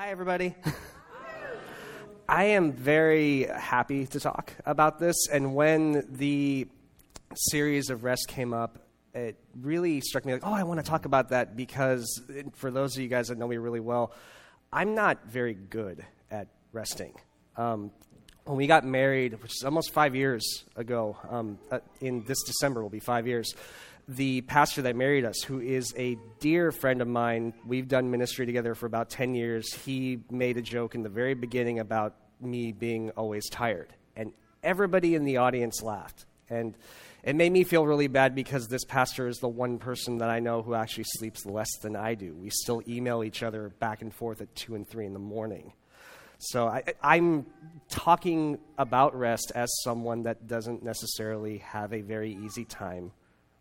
Hi, everybody. I am very happy to talk about this. And when the series of rest came up, it really struck me like, oh, I want to talk about that because for those of you guys that know me really well, I'm not very good at resting. Um, when we got married, which is almost five years ago, um, uh, in this December will be five years, the pastor that married us, who is a dear friend of mine, we've done ministry together for about 10 years. He made a joke in the very beginning about me being always tired. And everybody in the audience laughed. And it made me feel really bad because this pastor is the one person that I know who actually sleeps less than I do. We still email each other back and forth at 2 and 3 in the morning. So I, am talking about rest as someone that doesn't necessarily have a very easy time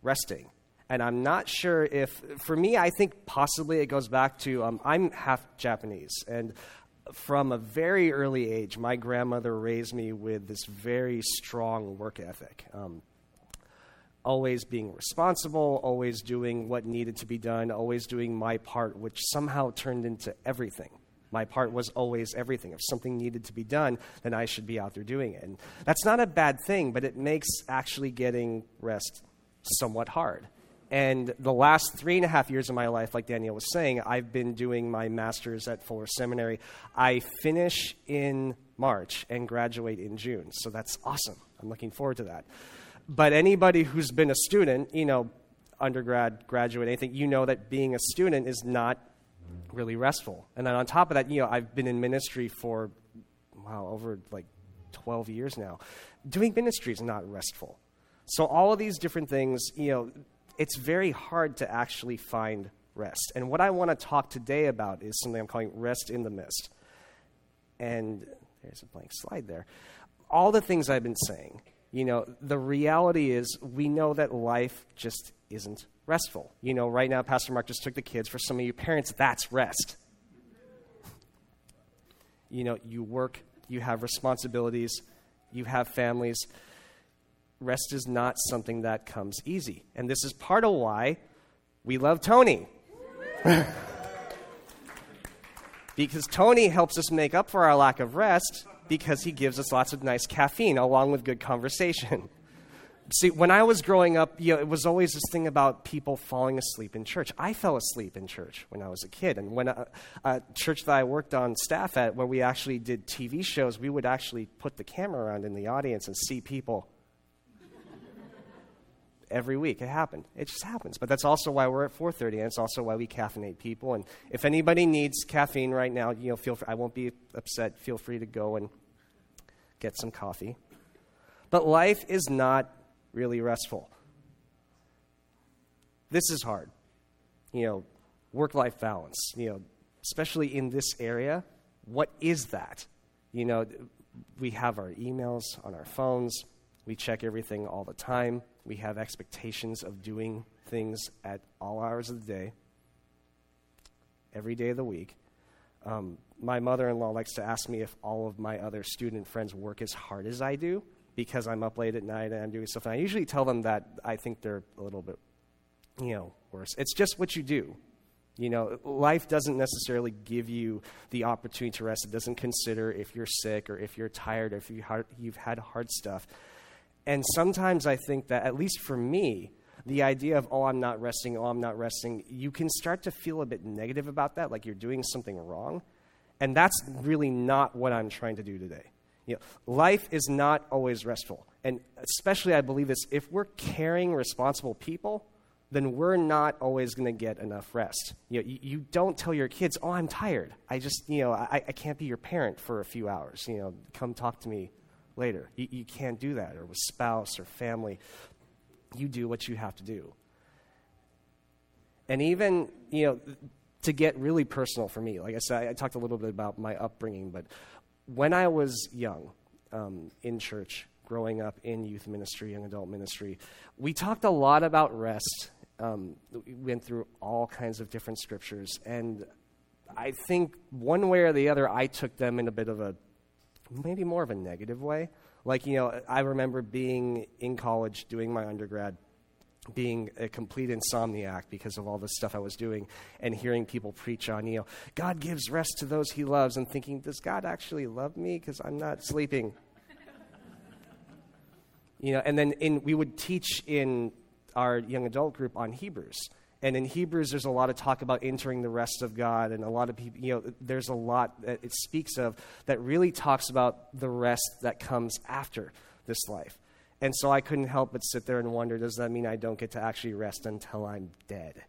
resting. And I'm not sure if, for me, I think possibly it goes back to um, I'm half Japanese. And from a very early age, my grandmother raised me with this very strong work ethic. Um, always being responsible, always doing what needed to be done, always doing my part, which somehow turned into everything. My part was always everything. If something needed to be done, then I should be out there doing it. And that's not a bad thing, but it makes actually getting rest somewhat hard. And the last three and a half years of my life, like Danielle was saying, I've been doing my master's at Fuller Seminary. I finish in March and graduate in June. So that's awesome. I'm looking forward to that. But anybody who's been a student, you know, undergrad, graduate, anything, you know that being a student is not really restful. And then on top of that, you know, I've been in ministry for, wow, over like 12 years now. Doing ministry is not restful. So, all of these different things, you know, it's very hard to actually find rest. And what I want to talk today about is something I'm calling rest in the mist. And there's a blank slide there. All the things I've been saying, you know, the reality is we know that life just isn't restful. You know, right now, Pastor Mark just took the kids. For some of you parents, that's rest. You know, you work, you have responsibilities, you have families rest is not something that comes easy. And this is part of why we love Tony. because Tony helps us make up for our lack of rest because he gives us lots of nice caffeine along with good conversation. See, when I was growing up, you know, it was always this thing about people falling asleep in church. I fell asleep in church when I was a kid. And when a, a church that I worked on staff at, where we actually did TV shows, we would actually put the camera around in the audience and see people every week. It happened. It just happens. But that's also why we're at 4:30, and it's also why we caffeinate people. And if anybody needs caffeine right now, you know, feel free, I won't be upset. Feel free to go and get some coffee. But life is not really restful. This is hard. You know, work-life balance. You know, especially in this area. What is that? You know, we have our emails on our phones. We check everything all the time. We have expectations of doing things at all hours of the day, every day of the week. Um, my mother in law likes to ask me if all of my other student friends work as hard as I do because I'm up late at night and I'm doing stuff. And I usually tell them that I think they're a little bit, you know, worse. It's just what you do. You know, life doesn't necessarily give you the opportunity to rest. It doesn't consider if you're sick or if you're tired or if you have had hard stuff. And sometimes I think that, at least for me, the idea of, oh, I'm not resting, oh, I'm not resting, you can start to feel a bit negative about that, like you're doing something wrong. And that's really not what I'm trying to do today. You know, life is not always restful. And especially, I believe this if we're caring, responsible people, then we're not always going to get enough rest. You, know, you, you, don't tell your kids, oh, I'm tired. I just, you know, I, I can't be your parent for a few hours. You know, come talk to me later. You, you can't do that, or with spouse or family. You do what you have to do. And even, you know, to get really personal for me, like I said, I, I talked a little bit about my upbringing, but when I was young um, in church, growing up in youth ministry, young adult ministry, we talked a lot about rest. Um, we went through all kinds of different scriptures, and I think one way or the other, I took them in a bit of a maybe more of a negative way. Like, you know, I remember being in college doing my undergrad, being a complete insomniac because of all the stuff I was doing and hearing people preach on, you know, God gives rest to those he loves and thinking, does God actually love me because I'm not sleeping? you know, and then in, we would teach in our young adult group on Hebrews. And in Hebrews, there's a lot of talk about entering the rest of God, and a lot of people, you know, there's a lot that it speaks of that really talks about the rest that comes after this life. And so I couldn't help but sit there and wonder does that mean I don't get to actually rest until I'm dead?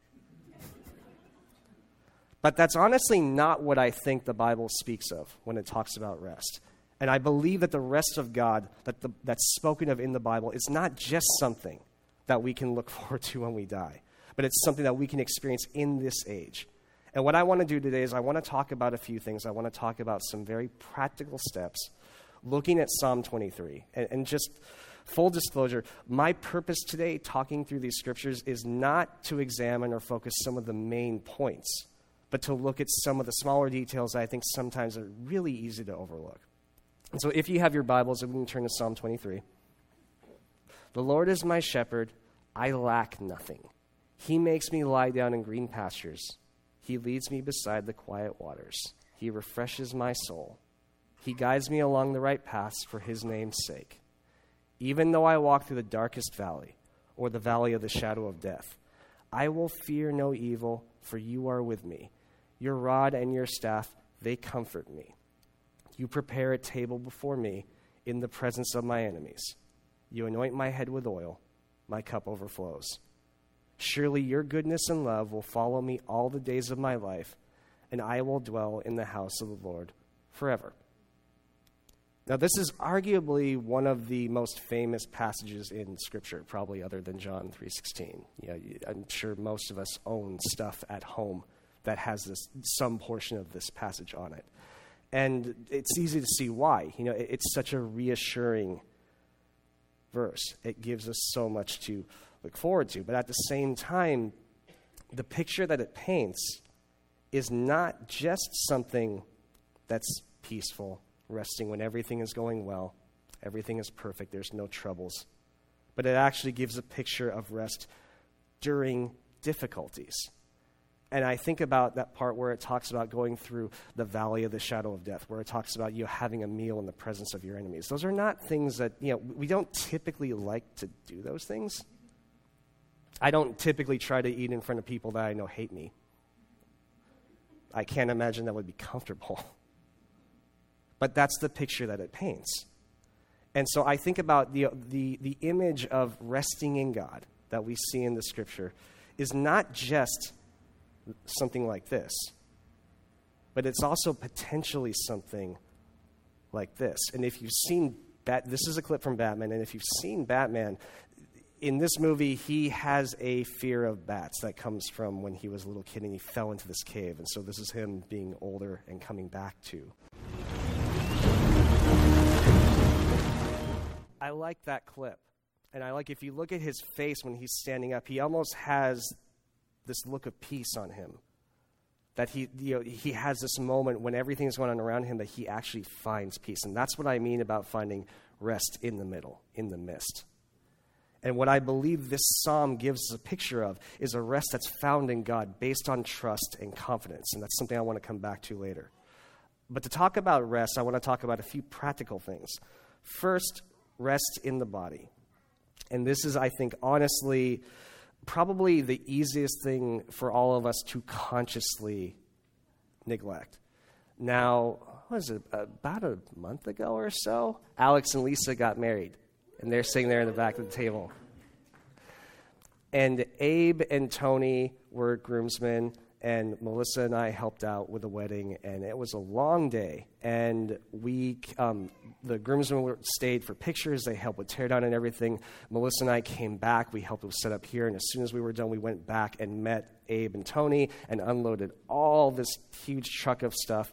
but that's honestly not what I think the Bible speaks of when it talks about rest. And I believe that the rest of God that the, that's spoken of in the Bible is not just something that we can look forward to when we die, but it's something that we can experience in this age. And what I want to do today is I want to talk about a few things. I want to talk about some very practical steps looking at Psalm 23 and, and just full disclosure, my purpose today, talking through these scriptures, is not to examine or focus some of the main points, but to look at some of the smaller details I think sometimes are really easy to overlook. And so if you have your Bibles, we can turn to Psalm 23. The Lord is my shepherd, I lack nothing. He makes me lie down in green pastures. He leads me beside the quiet waters. He refreshes my soul. He guides me along the right paths for his name's sake. Even though I walk through the darkest valley, or the valley of the shadow of death, I will fear no evil, for you are with me. Your rod and your staff, they comfort me. You prepare a table before me in the presence of my enemies. You anoint my head with oil, my cup overflows. Surely your goodness and love will follow me all the days of my life, and I will dwell in the house of the Lord forever. Now, this is arguably one of the most famous passages in Scripture, probably other than John 3.16. You know, I'm sure most of us own stuff at home that has this, some portion of this passage on it. And it's easy to see why. You know, it, it's such a reassuring verse. It gives us so much to look forward to. But at the same time, the picture that it paints is not just something that's peaceful resting when everything is going well, everything is perfect, there's no troubles. But it actually gives a picture of rest during difficulties. And I think about that part where it talks about going through the valley of the shadow of death, where it talks about you having a meal in the presence of your enemies. Those are not things that, you know, we don't typically like to do those things. I don't typically try to eat in front of people that I know hate me. I can't imagine that would be comfortable. but that's the picture that it paints. And so I think about the, the, the image of resting in God that we see in the scripture is not just something like this, but it's also potentially something like this. And if you've seen Bat, this is a clip from Batman, and if you've seen Batman, in this movie, he has a fear of bats that comes from when he was a little kid and he fell into this cave. And so this is him being older and coming back to. I like that clip. And I like if you look at his face when he's standing up, he almost has this look of peace on him. That he, you know, he has this moment when everything's going on around him that he actually finds peace. And that's what I mean about finding rest in the middle, in the midst. And what I believe this psalm gives us a picture of is a rest that's found in God based on trust and confidence. And that's something I want to come back to later. But to talk about rest, I want to talk about a few practical things. First, rest in the body. And this is, I think, honestly, probably the easiest thing for all of us to consciously neglect. Now, was it about a month ago or so? Alex and Lisa got married, and they're sitting there in the back of the table. And Abe and Tony were groomsmen, and Melissa and I helped out with the wedding, and it was a long day. And we, um, the groomsmen stayed for pictures. They helped with teardown and everything. Melissa and I came back. We helped with set up here, and as soon as we were done, we went back and met Abe and Tony and unloaded all this huge truck of stuff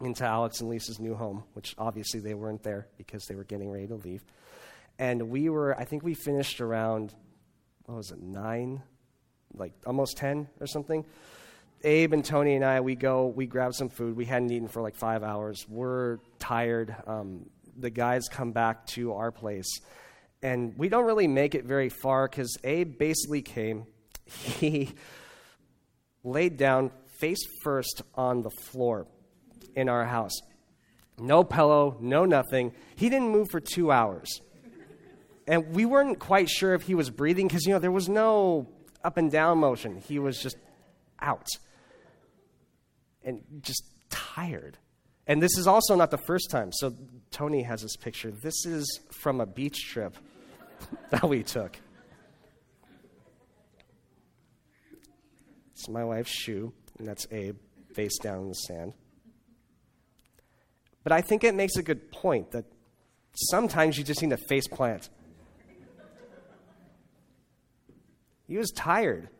into Alex and Lisa's new home, which obviously they weren't there because they were getting ready to leave. And we were, I think we finished around, what was it, nine, like almost 10 or something. Abe and Tony and I, we go, we grab some food. We hadn't eaten for like five hours. We're tired. Um, the guys come back to our place, And we don't really make it very far because Abe basically came. He laid down face first on the floor in our house. No pillow, no nothing. He didn't move for two hours. And we weren't quite sure if he was breathing because, you know, there was no up and down motion. He was just out and just tired. And this is also not the first time. So Tony has this picture. This is from a beach trip that we took. It's my wife's shoe, and that's Abe face down in the sand. But I think it makes a good point that sometimes you just need a face plant. He was tired.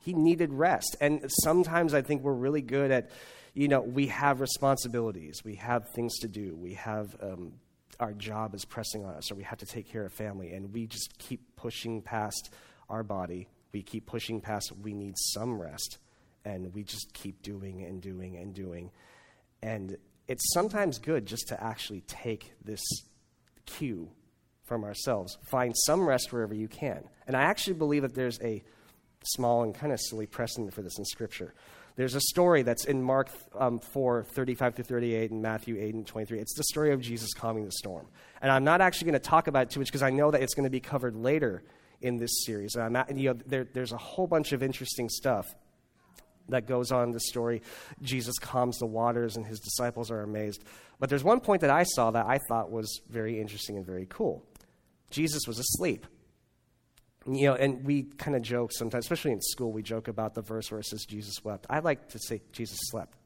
He needed rest. And sometimes I think we're really good at, you know, we have responsibilities, we have things to do, we have um, our job is pressing on us, or we have to take care of family, and we just keep pushing past our body. We keep pushing past, we need some rest, and we just keep doing and doing and doing. And it's sometimes good just to actually take this cue from ourselves. Find some rest wherever you can. And I actually believe that there's a small and kind of silly precedent for this in Scripture. There's a story that's in Mark um, 4, 35 to 38, and Matthew 8 and 23. It's the story of Jesus calming the storm. And I'm not actually going to talk about it too much because I know that it's going to be covered later in this series. And not, you know, there, there's a whole bunch of interesting stuff that goes on in the story. Jesus calms the waters, and his disciples are amazed. But there's one point that I saw that I thought was very interesting and very cool. Jesus was asleep. You know, and we kind of joke sometimes, especially in school, we joke about the verse where it says Jesus wept. I like to say Jesus slept.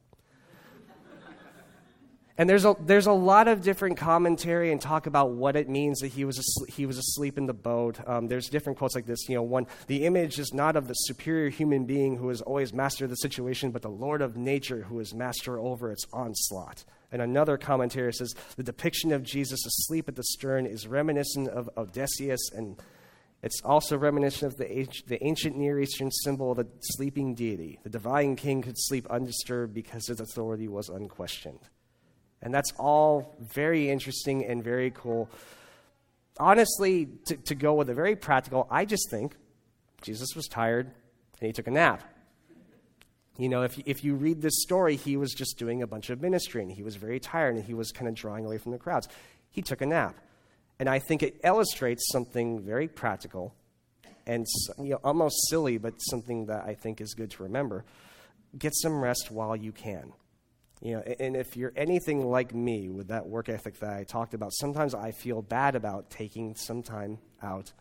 And there's a, there's a lot of different commentary and talk about what it means that he was asleep, he was asleep in the boat. Um, there's different quotes like this. You know, one, the image is not of the superior human being who is always master of the situation, but the Lord of nature who is master over its onslaught. And another commentary says the depiction of Jesus asleep at the stern is reminiscent of Odysseus, and it's also reminiscent of the, the ancient Near Eastern symbol of the sleeping deity. The divine king could sleep undisturbed because his authority was unquestioned. And that's all very interesting and very cool. Honestly, to, to go with a very practical, I just think Jesus was tired and he took a nap. You know, if, if you read this story, he was just doing a bunch of ministry and he was very tired and he was kind of drawing away from the crowds. He took a nap. And I think it illustrates something very practical and you know, almost silly, but something that I think is good to remember. Get some rest while you can. You know, and if you're anything like me with that work ethic that I talked about, sometimes I feel bad about taking some time out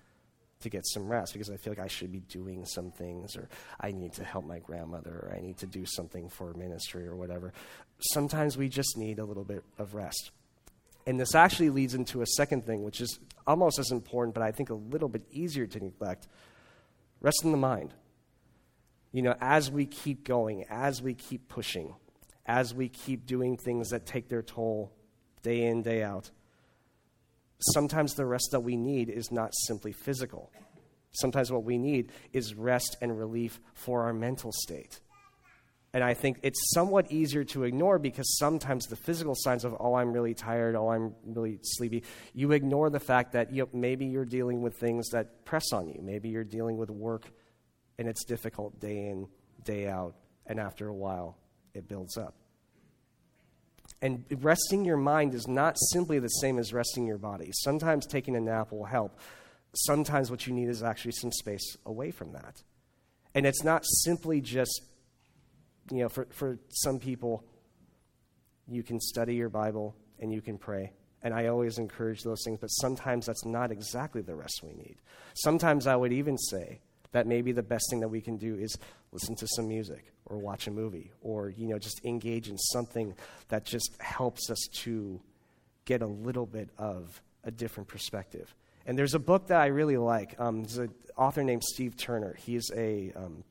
to get some rest because I feel like I should be doing some things or I need to help my grandmother or I need to do something for ministry or whatever. Sometimes we just need a little bit of rest. And this actually leads into a second thing, which is almost as important, but I think a little bit easier to neglect rest in the mind. You know, as we keep going, as we keep pushing, as we keep doing things that take their toll day in, day out. Sometimes the rest that we need is not simply physical. Sometimes what we need is rest and relief for our mental state. And I think it's somewhat easier to ignore because sometimes the physical signs of, oh, I'm really tired, oh, I'm really sleepy, you ignore the fact that you know, maybe you're dealing with things that press on you. Maybe you're dealing with work and it's difficult day in, day out. And after a while, it builds up. And resting your mind is not simply the same as resting your body. Sometimes taking a nap will help. Sometimes what you need is actually some space away from that. And it's not simply just, you know, for, for some people, you can study your Bible and you can pray. And I always encourage those things, but sometimes that's not exactly the rest we need. Sometimes I would even say that maybe the best thing that we can do is listen to some music or watch a movie or you know just engage in something that just helps us to get a little bit of a different perspective. And there's a book that i really like. Um, there's an author named steve turner. He's a um,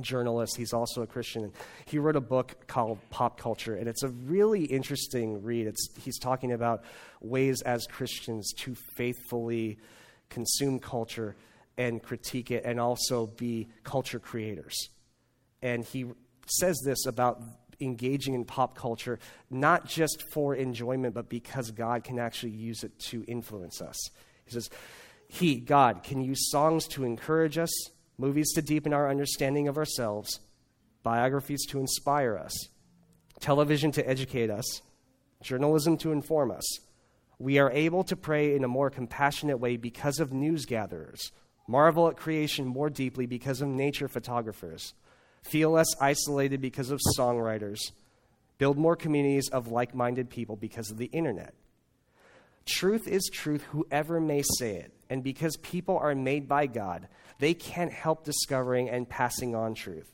journalist. He's also a christian. He wrote a book called pop culture and it's a really interesting read. It's, he's talking about ways as christians to faithfully consume culture and critique it and also be culture creators. And he says this about engaging in pop culture, not just for enjoyment, but because God can actually use it to influence us. He says, He, God, can use songs to encourage us, movies to deepen our understanding of ourselves, biographies to inspire us, television to educate us, journalism to inform us. We are able to pray in a more compassionate way because of news gatherers, marvel at creation more deeply because of nature photographers, feel less isolated because of songwriters, build more communities of like minded people because of the internet. Truth is truth, whoever may say it. And because people are made by God, they can't help discovering and passing on truth.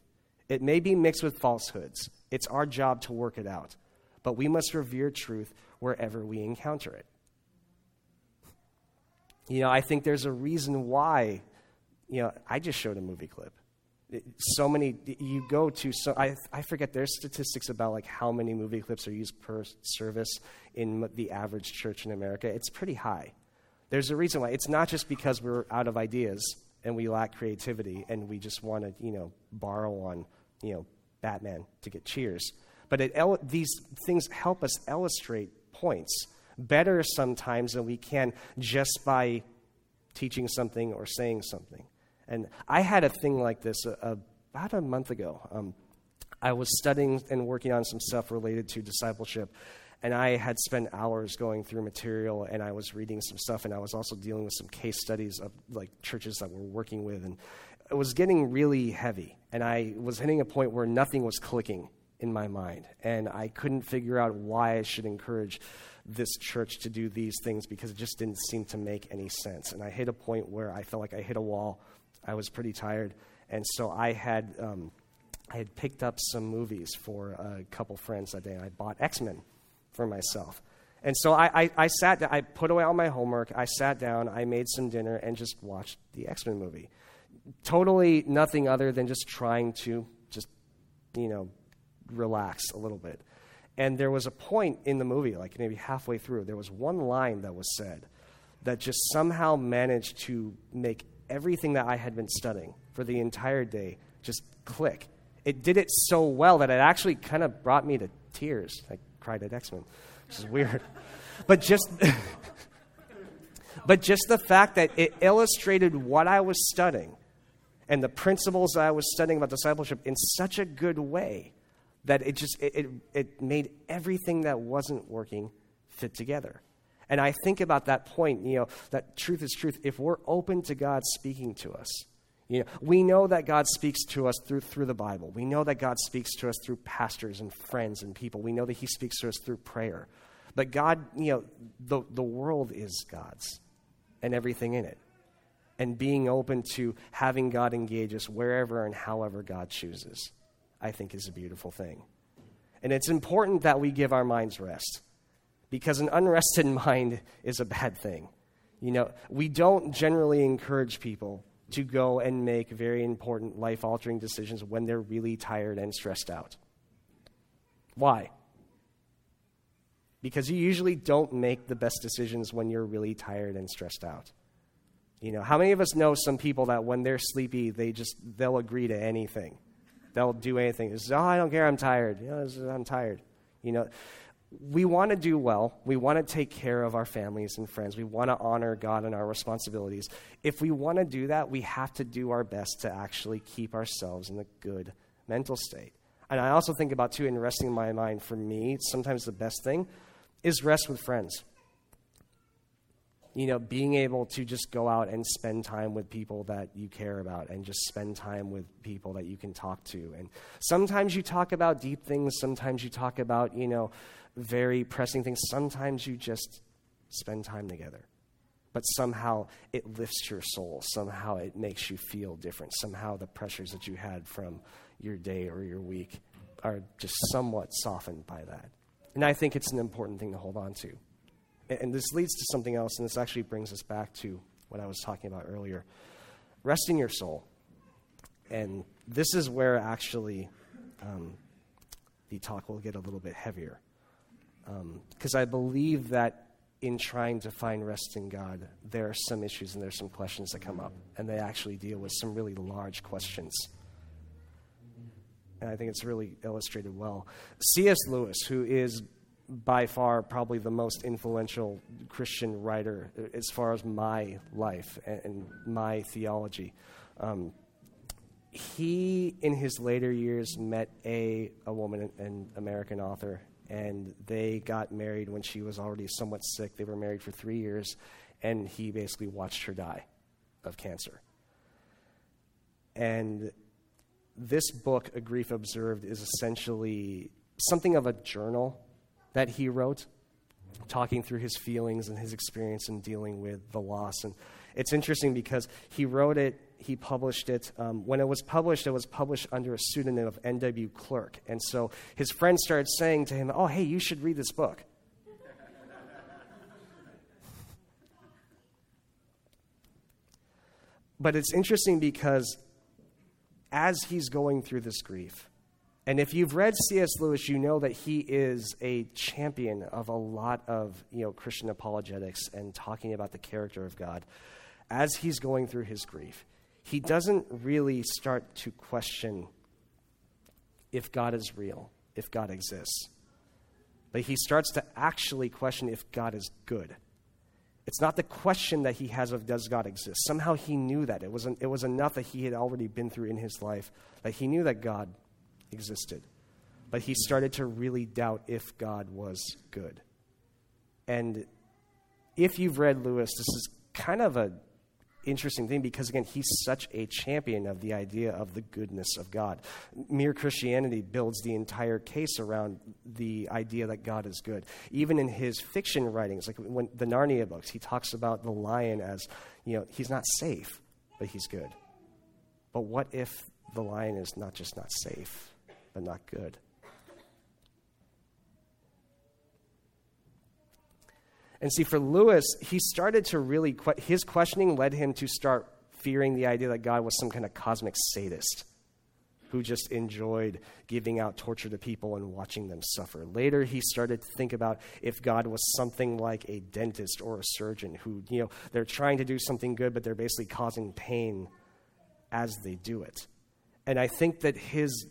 It may be mixed with falsehoods. It's our job to work it out. But we must revere truth wherever we encounter it. You know, I think there's a reason why, you know, I just showed a movie clip. So many, you go to, so I, I forget, there's statistics about like how many movie clips are used per service in the average church in America. It's pretty high. There's a reason why. It's not just because we're out of ideas and we lack creativity and we just want to, you know, borrow on, you know, Batman to get cheers. But it, these things help us illustrate points better sometimes than we can just by teaching something or saying something. And I had a thing like this uh, about a month ago. Um, I was studying and working on some stuff related to discipleship, and I had spent hours going through material, and I was reading some stuff, and I was also dealing with some case studies of like churches that we're working with, and it was getting really heavy, and I was hitting a point where nothing was clicking in my mind, and I couldn't figure out why I should encourage this church to do these things because it just didn't seem to make any sense. And I hit a point where I felt like I hit a wall. I was pretty tired, and so I had um, I had picked up some movies for a couple friends that day. I bought X Men for myself. And so I, I, I sat I put away all my homework, I sat down, I made some dinner, and just watched the X Men movie. Totally nothing other than just trying to just, you know, relax a little bit. And there was a point in the movie, like maybe halfway through, there was one line that was said that just somehow managed to make everything that I had been studying for the entire day just click. It did it so well that it actually kind of brought me to tears. I cried at X Men, which is weird. but just. but just the fact that it illustrated what I was studying and the principles I was studying about discipleship in such a good way that it just it, it, it made everything that wasn't working fit together. And I think about that point, you know, that truth is truth. If we're open to God speaking to us, you know, we know that God speaks to us through, through the Bible. We know that God speaks to us through pastors and friends and people. We know that He speaks to us through prayer. But God, you know, the, the world is God's and everything in it. And being open to having God engage us wherever and however God chooses, I think is a beautiful thing. And it's important that we give our minds rest because an unrested mind is a bad thing. You know, we don't generally encourage people to go and make very important life altering decisions when they're really tired and stressed out. Why? Because you usually don't make the best decisions when you're really tired and stressed out. You know, how many of us know some people that when they're sleepy, they just they'll agree to anything. They'll do anything. It's, oh, I don't care, I'm tired. You know, I'm tired. You know, we want to do well. We want to take care of our families and friends. We want to honor God and our responsibilities. If we want to do that, we have to do our best to actually keep ourselves in a good mental state. And I also think about, too, in resting my mind, for me, sometimes the best thing is rest with friends. You know, being able to just go out and spend time with people that you care about and just spend time with people that you can talk to. And sometimes you talk about deep things, sometimes you talk about, you know, very pressing things. Sometimes you just spend time together. But somehow it lifts your soul. Somehow it makes you feel different. Somehow the pressures that you had from your day or your week are just somewhat softened by that. And I think it's an important thing to hold on to. And this leads to something else, and this actually brings us back to what I was talking about earlier resting your soul. And this is where actually um, the talk will get a little bit heavier. Because um, I believe that in trying to find rest in God, there are some issues and there's some questions that come up, and they actually deal with some really large questions. And I think it's really illustrated well. C.S. Lewis, who is by far probably the most influential Christian writer as far as my life and, and my theology. Um, he, in his later years, met a, a woman, an American author, and they got married when she was already somewhat sick. They were married for three years, and he basically watched her die of cancer. And this book, A Grief Observed, is essentially something of a journal that he wrote, talking through his feelings and his experience in dealing with the loss. And it's interesting because he wrote it, he published it. Um, when it was published, it was published under a pseudonym of N.W. Clerk. And so his friends started saying to him, Oh, hey, you should read this book. but it's interesting because as he's going through this grief, and if you've read C.S. Lewis, you know that he is a champion of a lot of you know, Christian apologetics and talking about the character of God. As he's going through his grief, he doesn't really start to question if God is real, if God exists. But he starts to actually question if God is good. It's not the question that he has of does God exist. Somehow he knew that. It was, an, it was enough that he had already been through in his life that he knew that God existed. But he started to really doubt if God was good. And if you've read Lewis, this is kind of a interesting thing because again he's such a champion of the idea of the goodness of god. Mere christianity builds the entire case around the idea that god is good. Even in his fiction writings like when the narnia books he talks about the lion as you know he's not safe but he's good. But what if the lion is not just not safe but not good. And see, for Lewis, he started to really, his questioning led him to start fearing the idea that God was some kind of cosmic sadist who just enjoyed giving out torture to people and watching them suffer. Later, he started to think about if God was something like a dentist or a surgeon who, you know, they're trying to do something good, but they're basically causing pain as they do it. And I think that his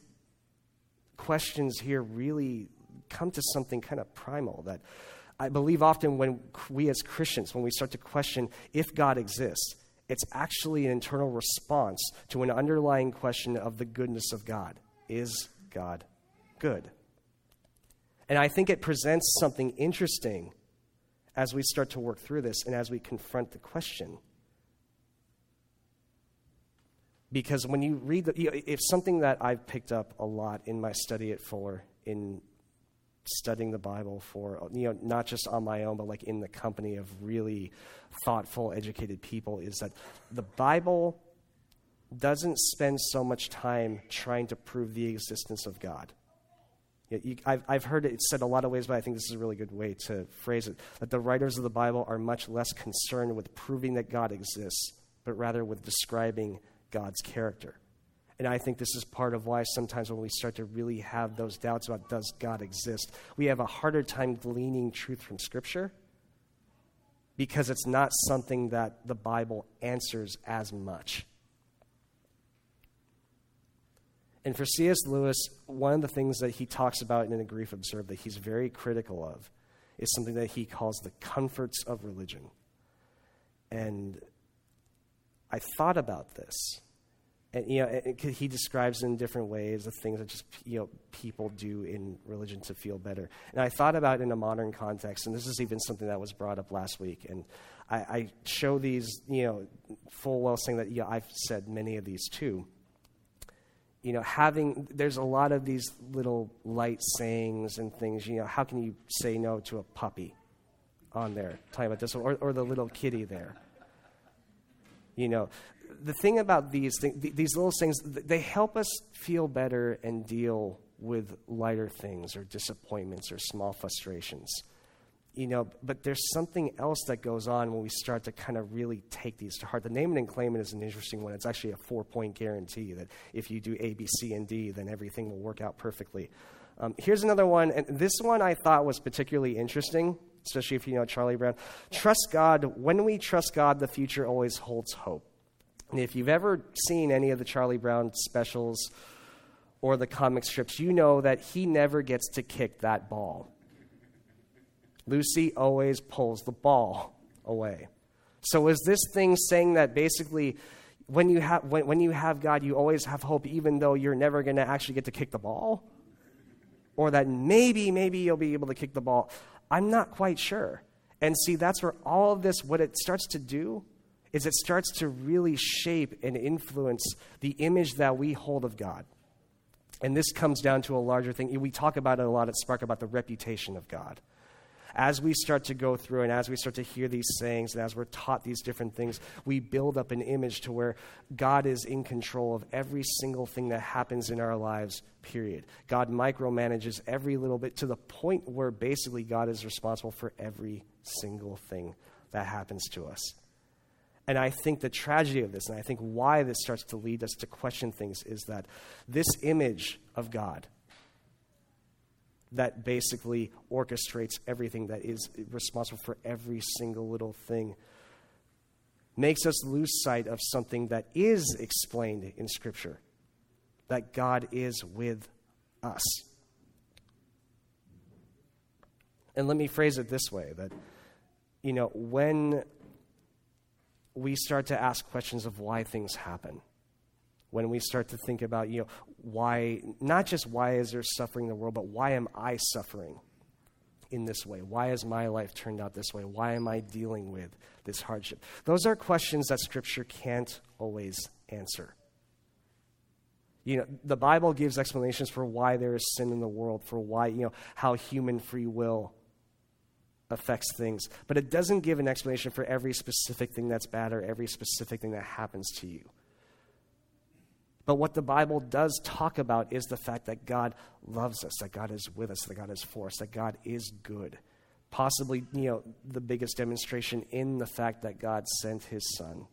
questions here really come to something kind of primal that I believe often when we as Christians, when we start to question if God exists, it's actually an internal response to an underlying question of the goodness of God. Is God good? And I think it presents something interesting as we start to work through this and as we confront the question. Because when you read the, if something that I've picked up a lot in my study at Fuller, in studying the Bible for, you know, not just on my own, but like in the company of really thoughtful, educated people, is that the Bible doesn't spend so much time trying to prove the existence of God. You, you, I've, I've heard it said a lot of ways, but I think this is a really good way to phrase it that the writers of the Bible are much less concerned with proving that God exists, but rather with describing God's character. And I think this is part of why sometimes when we start to really have those doubts about does God exist, we have a harder time gleaning truth from Scripture because it's not something that the Bible answers as much. And for C.S. Lewis, one of the things that he talks about in A Grief Observed that he's very critical of is something that he calls the comforts of religion. And I thought about this. And, you know, it, he describes in different ways the things that just, you know, people do in religion to feel better. And I thought about in a modern context, and this is even something that was brought up last week. And I, I show these, you know, full well saying that, yeah, I've said many of these too you know, having, there's a lot of these little light sayings and things, you know, how can you say no to a puppy on there, talking about this, or, or the little kitty there? You know, the thing about these things, these little things, they help us feel better and deal with lighter things or disappointments or small frustrations. You know, but there's something else that goes on when we start to kind of really take these to heart. The name it and claim it is an interesting one. It's actually a four point guarantee that if you do A, B, C, and D, then everything will work out perfectly. Um, here's another one, and this one I thought was particularly interesting, especially if you know Charlie Brown. Trust God. When we trust God, the future always holds hope. If you've ever seen any of the Charlie Brown specials or the comic strips, you know that he never gets to kick that ball. Lucy always pulls the ball away. So is this thing saying that basically when you have, when, when you have God, you always have hope, even though you're never going to actually get to kick the ball? Or that maybe, maybe you'll be able to kick the ball. I'm not quite sure. And see, that's where all of this, what it starts to do, is it starts to really shape and influence the image that we hold of God. And this comes down to a larger thing. We talk about it a lot at Spark about the reputation of God as we start to go through and as we start to hear these sayings and as we're taught these different things, we build up an image to where God is in control of every single thing that happens in our lives, period. God micromanages every little bit to the point where basically God is responsible for every single thing that happens to us. And I think the tragedy of this, and I think why this starts to lead us to question things, is that this image of God that basically orchestrates everything, that is responsible for every single little thing, makes us lose sight of something that is explained in Scripture that God is with us. And let me phrase it this way that, you know, when we start to ask questions of why things happen, when we start to think about, you know, why, not just why is there suffering in the world, but why am I suffering in this way? Why has my life turned out this way? Why am I dealing with this hardship? Those are questions that Scripture can't always answer. You know, the Bible gives explanations for why there is sin in the world, for why, you know, how human free will affects things. But it doesn't give an explanation for every specific thing that's bad or every specific thing that happens to you. But what the Bible does talk about is the fact that God loves us, that God is with us, that God is for us, that God is good. Possibly, you know, the biggest demonstration in the fact that God sent his son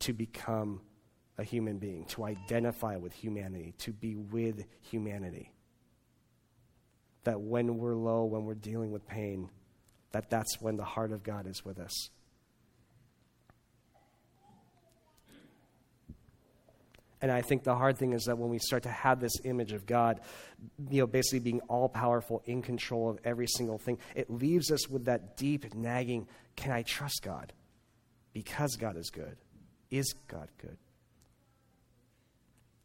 to become a human being, to identify with humanity, to be with humanity. That when we're low, when we're dealing with pain, that that's when the heart of God is with us. And I think the hard thing is that when we start to have this image of God, you know, basically being all powerful, in control of every single thing, it leaves us with that deep nagging can I trust God? Because God is good. Is God good?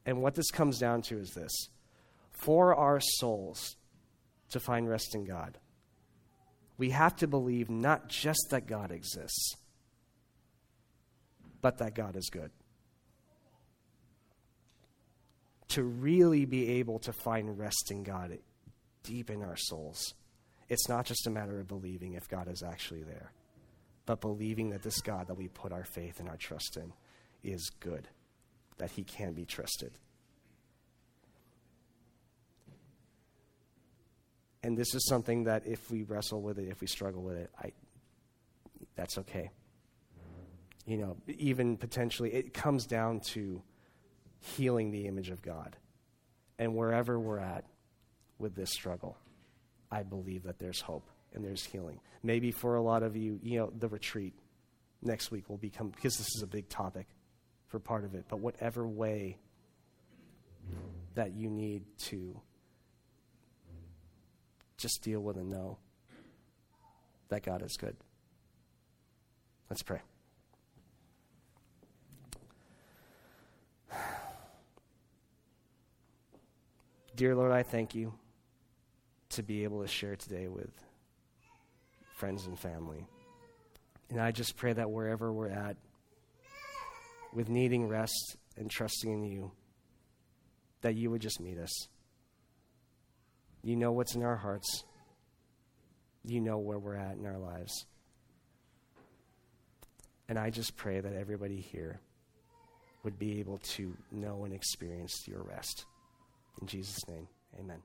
And what this comes down to is this for our souls to find rest in God, we have to believe not just that God exists, but that God is good to really be able to find rest in God deep in our souls. It's not just a matter of believing if God is actually there, but believing that this God that we put our faith and our trust in is good, that he can be trusted. And this is something that if we wrestle with it, if we struggle with it, I, that's okay. You know, even potentially, it comes down to healing the image of God. And wherever we're at with this struggle, I believe that there's hope and there's healing. Maybe for a lot of you, you know, the retreat next week will become, because this is a big topic for part of it, but whatever way that you need to just deal with and know that God is good. Let's pray. Dear Lord, I thank you to be able to share today with friends and family. And I just pray that wherever we're at, with needing rest and trusting in you, that you would just meet us. You know what's in our hearts, you know where we're at in our lives. And I just pray that everybody here would be able to know and experience your rest. In Jesus' name, amen.